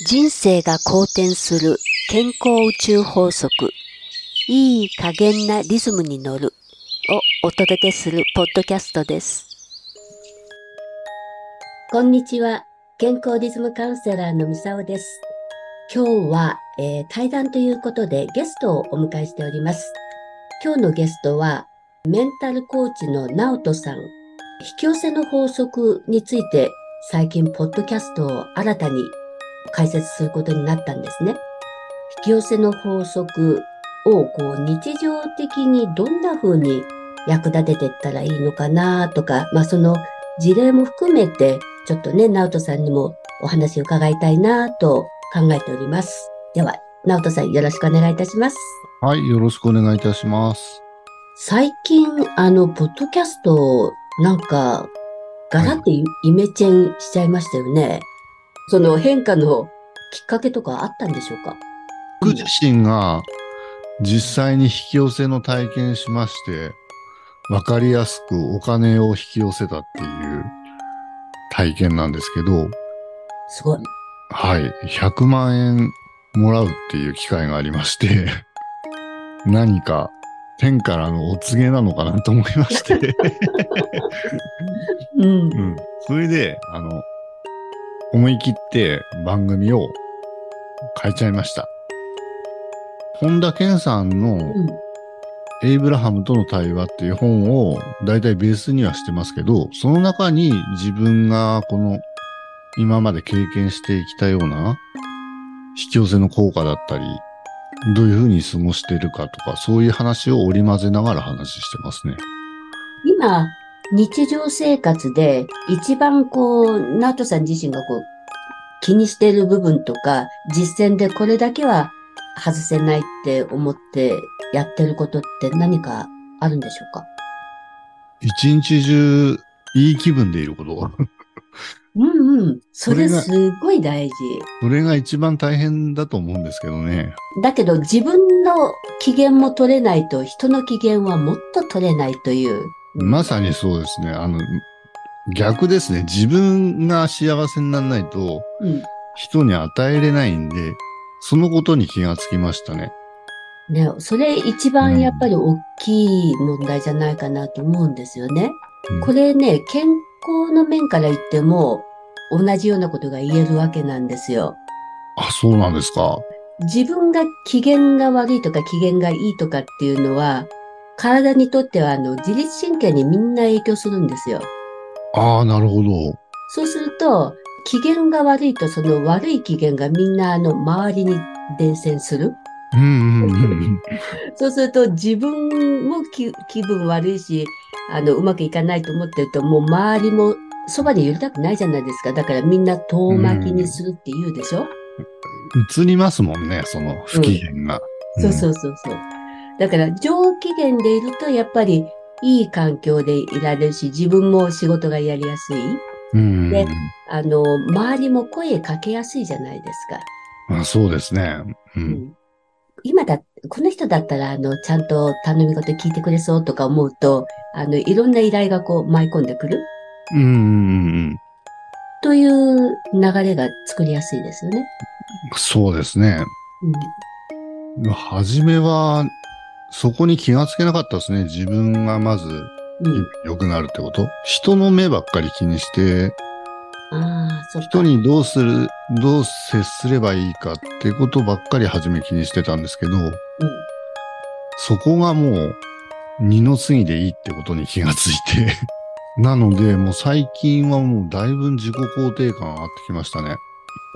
人生が好転する健康宇宙法則。いい加減なリズムに乗る。をお届けするポッドキャストです。こんにちは。健康リズムカウンセラーのみさおです。今日は、えー、対談ということでゲストをお迎えしております。今日のゲストはメンタルコーチのナオトさん。引き寄せの法則について最近ポッドキャストを新たに解説することになったんですね。引き寄せの法則をこう日常的にどんな風に役立てていったらいいのかなとか、まあその事例も含めてちょっとね、ナオトさんにもお話を伺いたいなと考えております。では、ナオトさんよろしくお願いいたします。はい、よろしくお願いいたします。最近、あの、ポッドキャスト、なんか、ガラッてイメチェンしちゃいましたよね。はいその変化のきっかけとかあったんでしょうか？僕自身が実際に引き寄せの体験しまして、わかりやすくお金を引き寄せたっていう体験なんですけど、すごい。はい。100万円もらうっていう機会がありまして 何か天からのお告げなのかなと思いまして うん、うん。それで、あの、思い切って番組を変えちゃいました。本田健さんの、エイブラハムとの対話っていう本を大体ベースにはしてますけど、その中に自分がこの今まで経験してきたような引き寄せの効果だったり、どういうふうに過ごしているかとか、そういう話を織り交ぜながら話してますね。今、日常生活で一番こう、ナートさん自身がこう、気にしている部分とか、実践でこれだけは外せないって思ってやってることって何かあるんでしょうか？一日中、いい気分でいることうんうん。それすごい大事。それが一番大変だと思うんですけどね。だけど自分の機嫌も取れないと人の機嫌はもっと取れないという。まさにそうですね。あの、逆ですね。自分が幸せにならないと、人に与えれないんで、そのことに気がつきましたね。ね、それ一番やっぱり大きい問題じゃないかなと思うんですよね。うん、これね、健康の面から言っても、同じようなことが言えるわけなんですよ。あ、そうなんですか。自分が機嫌が悪いとか機嫌がいいとかっていうのは、体にとっては、あの、自律神経にみんな影響するんですよ。ああ、なるほど。そうすると、機嫌が悪いと、その悪い機嫌がみんな、あの、周りに伝染する。うんうんうん、そうすると、自分も気分悪いし、あの、うまくいかないと思ってると、もう周りもそばで寄りたくないじゃないですか。だからみんな遠巻きにするって言うでしょ、うん、映りますもんね、その不機嫌が。うん、そうそうそうそう。だから上機嫌でいるとやっぱりいい環境でいられるし、自分も仕事がやりやすい。うん、で、あの、周りも声かけやすいじゃないですか。あそうですね。うん、うん、今だ、この人だったら、あの、ちゃんと頼み事聞いてくれそうとか思うと、あの、いろんな依頼がこう舞い込んでくる。うん。という流れが作りやすいですよね。そうですね。うん、初めは、そこに気がつけなかったですね。自分がまず良くなるってこと、うん、人の目ばっかり気にして、人にどうする、どう接すればいいかってことばっかり初め気にしてたんですけど、うん、そこがもう二の次でいいってことに気がついて なので、もう最近はもうだいぶ自己肯定感上がってきましたね。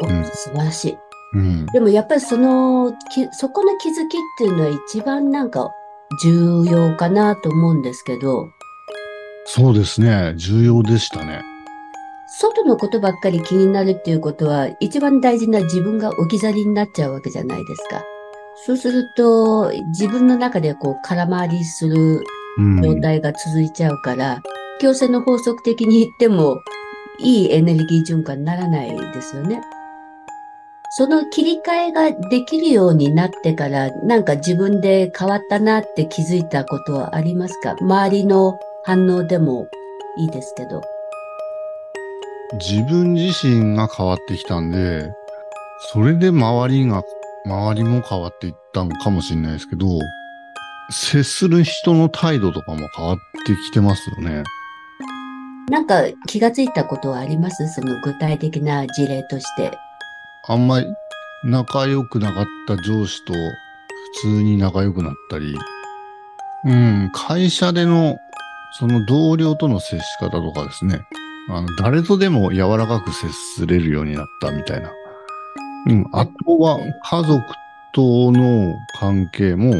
うん、素晴らしい。うん、でもやっぱりその、そこの気づきっていうのは一番なんか重要かなと思うんですけど。そうですね。重要でしたね。外のことばっかり気になるっていうことは、一番大事な自分が置き去りになっちゃうわけじゃないですか。そうすると、自分の中でこう空回りする状態が続いちゃうから、強制の法則的に言っても、いいエネルギー循環にならないですよね。その切り替えができるようになってから、なんか自分で変わったなって気づいたことはありますか？周りの反応でもいいですけど。自分自身が変わってきたんで、それで周りが、周りも変わっていったのかもしれないですけど、接する人の態度とかも変わってきてますよね。なんか気がついたことはあります？その具体的な事例として。あんまり仲良くなかった上司と普通に仲良くなったり、うん、会社でのその同僚との接し方とかですね。あの、誰とでも柔らかく接すれるようになったみたいな。うん。あとは、家族との関係も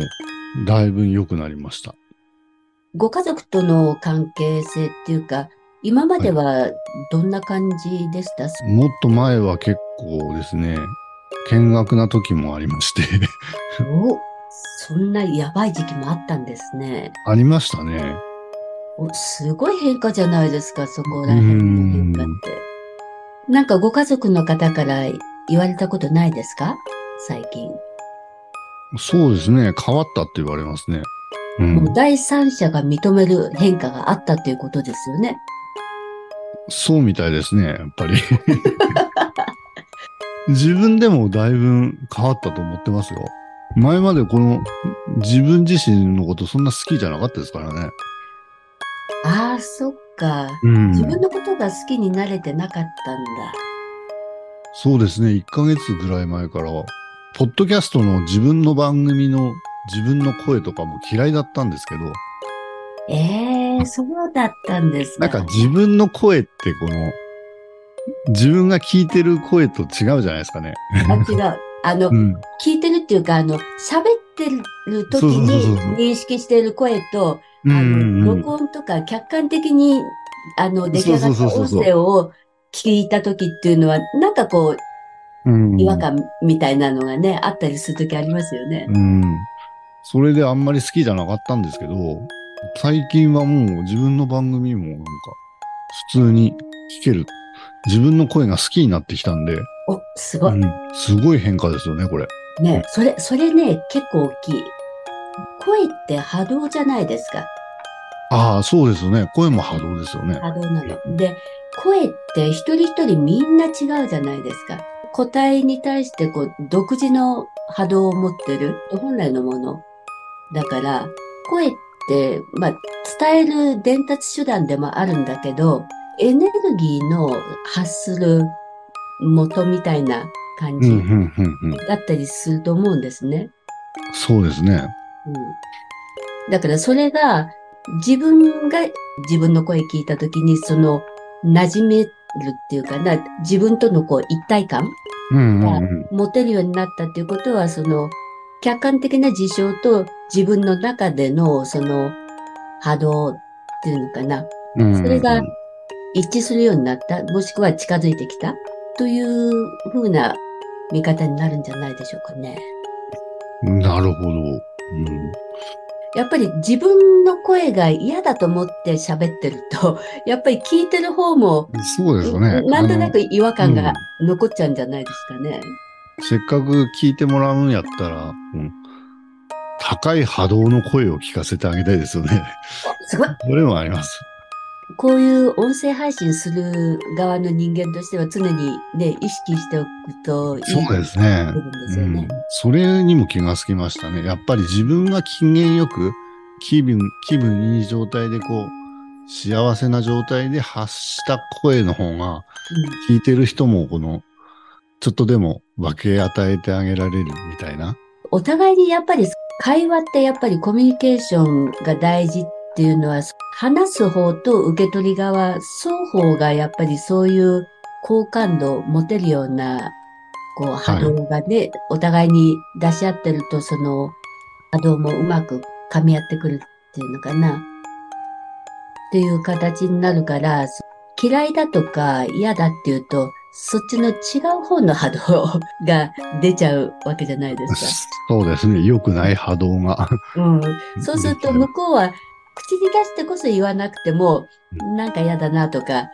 だいぶ良くなりました。ご家族との関係性っていうか、今まではどんな感じでした、はい、もっと前は結構ですね、見学な時もありましておそんなやばい時期もあったんですね。ありましたね。すごい変化じゃないですか、そこら辺の変化って。なんかご家族の方から言われたことないですか？最近。そうですね。変わったって言われますね。うん、第三者が認める変化があったっていうことですよね。そうみたいですね、やっぱり。自分でもだいぶ変わったと思ってますよ。前までこの自分自身のことそんな好きじゃなかったですからね。ああ、そっか、うん。自分のことが好きになれてなかったんだ。そうですね。1ヶ月ぐらい前から、ポッドキャストの自分の番組の自分の声とかも嫌いだったんですけど。ええー、そうだったんですか。なんか自分の声ってこの、自分が聞いてる声と違うじゃないですかね。あ、違う。あの、うん、聞いてるっていうか、あの、喋ってる時に認識している声と、あの、録音とか客観的に、あの、出来上がった音声を聞いた時っていうのは、なんかこう、違和感みたいなのがね、あったりする時ありますよね。うん。それであんまり好きじゃなかったんですけど、最近はもう自分の番組もなんか、普通に聞ける。自分の声が好きになってきたんで。お、すごい、うん、すごい変化ですよね、これ。ねそれ、それね、結構大きい。声って波動じゃないですか。ああ、そうですよね。声も波動ですよね。波動なの。で、声って一人一人みんな違うじゃないですか。個体に対してこう独自の波動を持ってる本来のもの。だから、声って、まあ、伝える伝達手段でもあるんだけど、エネルギーの発する元みたいな感じだったりすると思うんですね。そうですね。うん、だからそれが自分が自分の声聞いたときにその馴染めるっていうかな、自分とのこう一体感が持てるようになったっていうことは、その客観的な事象と自分の中でのその波動っていうのかな。それが一致するようになった、もしくは近づいてきたというふうな見方になるんじゃないでしょうかね。なるほど。うん、やっぱり自分の声が嫌だと思って喋ってると、やっぱり聞いてる方も、そうですね。なんとなく違和感が残っちゃうんじゃないですかね。うん、せっかく聞いてもらうんやったら、うん、高い波動の声を聞かせてあげたいですよね。すごい。それもあります。こういう音声配信する側の人間としては常にね、意識しておくといいそうですね。ですよね、うん。それにも気がつきましたね。やっぱり自分が機嫌よく、気分、気分いい状態でこう、幸せな状態で発した声の方が、聞いてる人もこの、ちょっとでも分け与えてあげられるみたいな？お互いにやっぱり会話ってやっぱりコミュニケーションが大事っていうのは、話す方と受け取り側、双方がやっぱりそういう好感度を持てるような、こう波動がね、はい、お互いに出し合ってると、その波動もうまく噛み合ってくるっていうのかな。っていう形になるから、嫌いだとか嫌だっていうと、そっちの違う方の波動が出ちゃうわけじゃないですか。そうですね。良くない波動が。うん。そうすると向こうは口に出してこそ言わなくても、なんか嫌だなとか、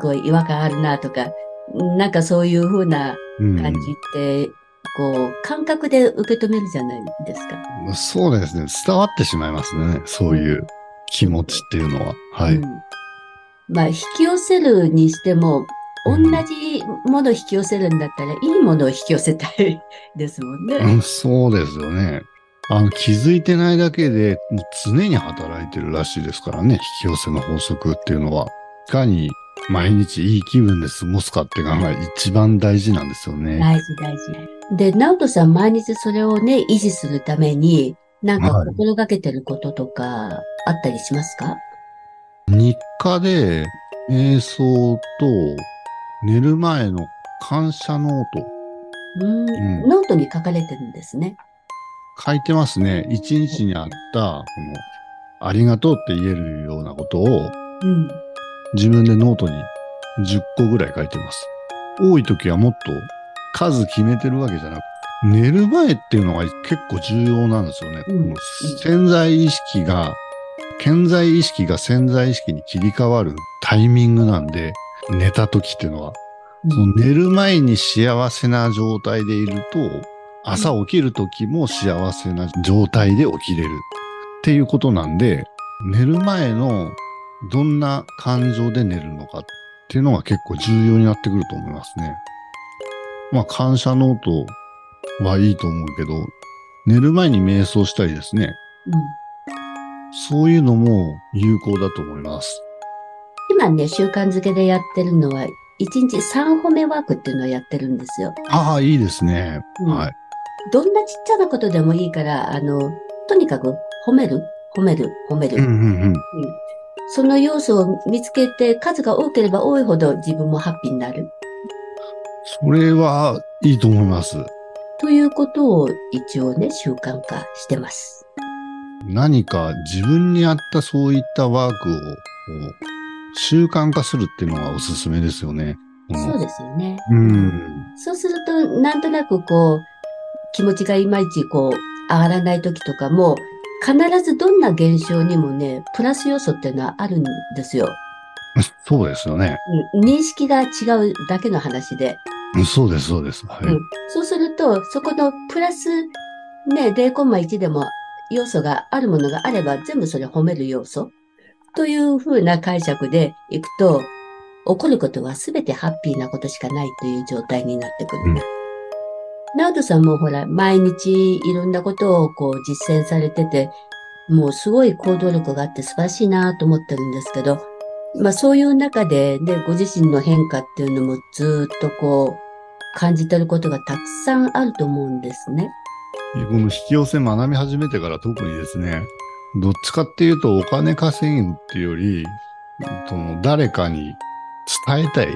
こう違和感あるなとか、なんかそういうふうな感じって、こう、感覚で受け止めるじゃないですか。そうですね。伝わってしまいますね。そういう気持ちっていうのは。はい。うん、まあ、引き寄せるにしても、同じものを引き寄せるんだったら、いいものを引き寄せたいですもんね。うん、そうですよね。あの、気づいてないだけで、もう常に働いてるらしいですからね、引き寄せの法則っていうのは。いかに毎日いい気分で過ごすかっていうのが一番大事なんですよね。大事、大事。で、ナオトさん毎日それをね、維持するために、なんか心がけてることとかあったりしますか、はい、日課で瞑想と寝る前の感謝ノート。うん、ノートに書かれてるんですね。書いてますね。一日にあった、この、ありがとうって言えるようなことを、うん、自分でノートに10個ぐらい書いてます。多い時はもっと数決めてるわけじゃなく寝る前っていうのが結構重要なんですよね。うん、潜在意識が、潜在意識が潜在意識に切り替わるタイミングなんで、寝た時っていうのは、うん、その寝る前に幸せな状態でいると、朝起きる時も幸せな状態で起きれるっていうことなんで、寝る前のどんな感情で寝るのかっていうのが結構重要になってくると思いますね。まあ感謝ノートはいいと思うけど、寝る前に瞑想したりですね。うん。そういうのも有効だと思います。今ね、習慣づけでやってるのは、1日3褒めワークっていうのをやってるんですよ。ああ、いいですね。うん、はい。どんなちっちゃなことでもいいから、あの、とにかく褒める、褒める、褒める。うんうんうん。うんその要素を見つけて数が多ければ多いほど自分もハッピーになる。それはいいと思います。ということを一応ね、習慣化してます。何か自分に合ったそういったワークを習慣化するっていうのがおすすめですよね。そうですよね。うん。そうすると、なんとなくこう、気持ちがいまいちこう、上がらない時とかも、必ずどんな現象にもね、プラス要素っていうのはあるんですよ。そうですよね。認識が違うだけの話で。そうです、そうです。はい、うん。そうすると、そこのプラス、ね、0.1でも要素があるものがあれば、全部それ褒める要素というふうな解釈でいくと、起こることは全てハッピーなことしかないという状態になってくる。うんナウトさんもほら、毎日いろんなことをこう実践されてて、もうすごい行動力があって素晴らしいなと思ってるんですけど、まあそういう中でね、ご自身の変化っていうのもずっとこう感じてることがたくさんあると思うんですね。この引き寄せ学び始めてから特にですね、どっちかっていうとお金稼ぐっていうより、その誰かに伝えたい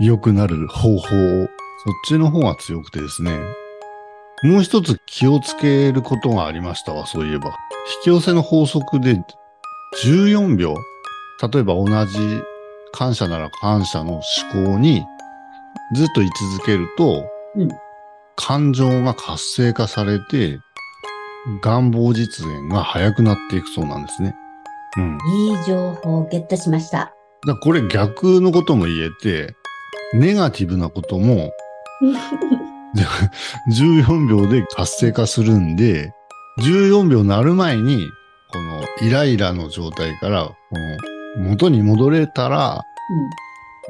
良くなる方法をそっちの方が強くてですね。もう一つ気をつけることがありましたわ、そういえば。引き寄せの法則で14秒。例えば同じ感謝なら感謝の思考にずっと居続けると、うん、感情が活性化されて、願望実現が早くなっていくそうなんですね。うん。いい情報をゲットしました。だこれ逆のことも言えて、ネガティブなことも 14秒で活性化するんで、14秒なる前に、このイライラの状態から、この元に戻れたら、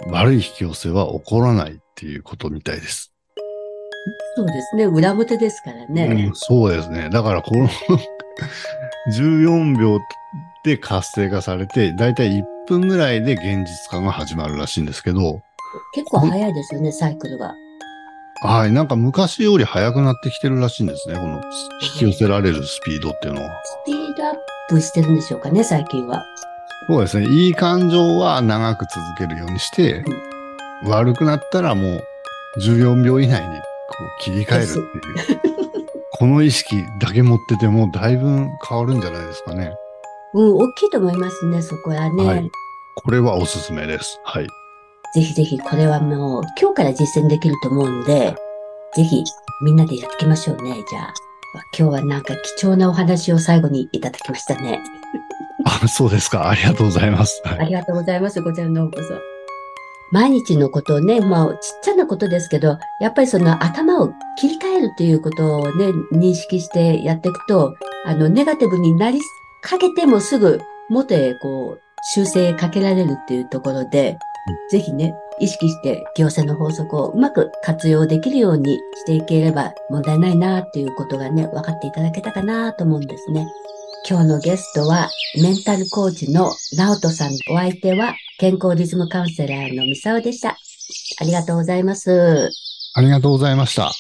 うん、悪い引き寄せは起こらないっていうことみたいです。そうですね。裏表ですからね。うん、そうですね。だからこの 14秒で活性化されて、だいたい1分ぐらいで現実化が始まるらしいんですけど。結構早いですよね、サイクルが。はい。なんか昔より速くなってきてるらしいんですね。この引き寄せられるスピードっていうのは。スピードアップしてるんでしょうかね、最近は。そうですね。いい感情は長く続けるようにして、うん、悪くなったらもう14秒以内に切り替えるっていう。この意識だけ持っててもだいぶ変わるんじゃないですかね。うん、大きいと思いますね、そこはね。はい。これはおすすめです。はい。ぜひぜひこれはもう今日から実践できると思うんで、ぜひみんなでやっていきましょうね。じゃあ、今日はなんか貴重なお話を最後にいただきましたね。あ、そうですか。ありがとうございます。はい、ありがとうございます。こちらのこそ。毎日のことをね、まあ、ちっちゃなことですけど、やっぱりその頭を切り替えるということをね、認識してやっていくと、あの、ネガティブになりかけてもすぐ元へこう、修正かけられるっていうところで、ぜひね、意識して行政の法則をうまく活用できるようにしていければ問題ないなっていうことがね、分かっていただけたかなと思うんですね。今日のゲストはメンタルコーチの直人さん。お相手は健康リズムカウンセラーのミサオでした。ありがとうございます。ありがとうございました。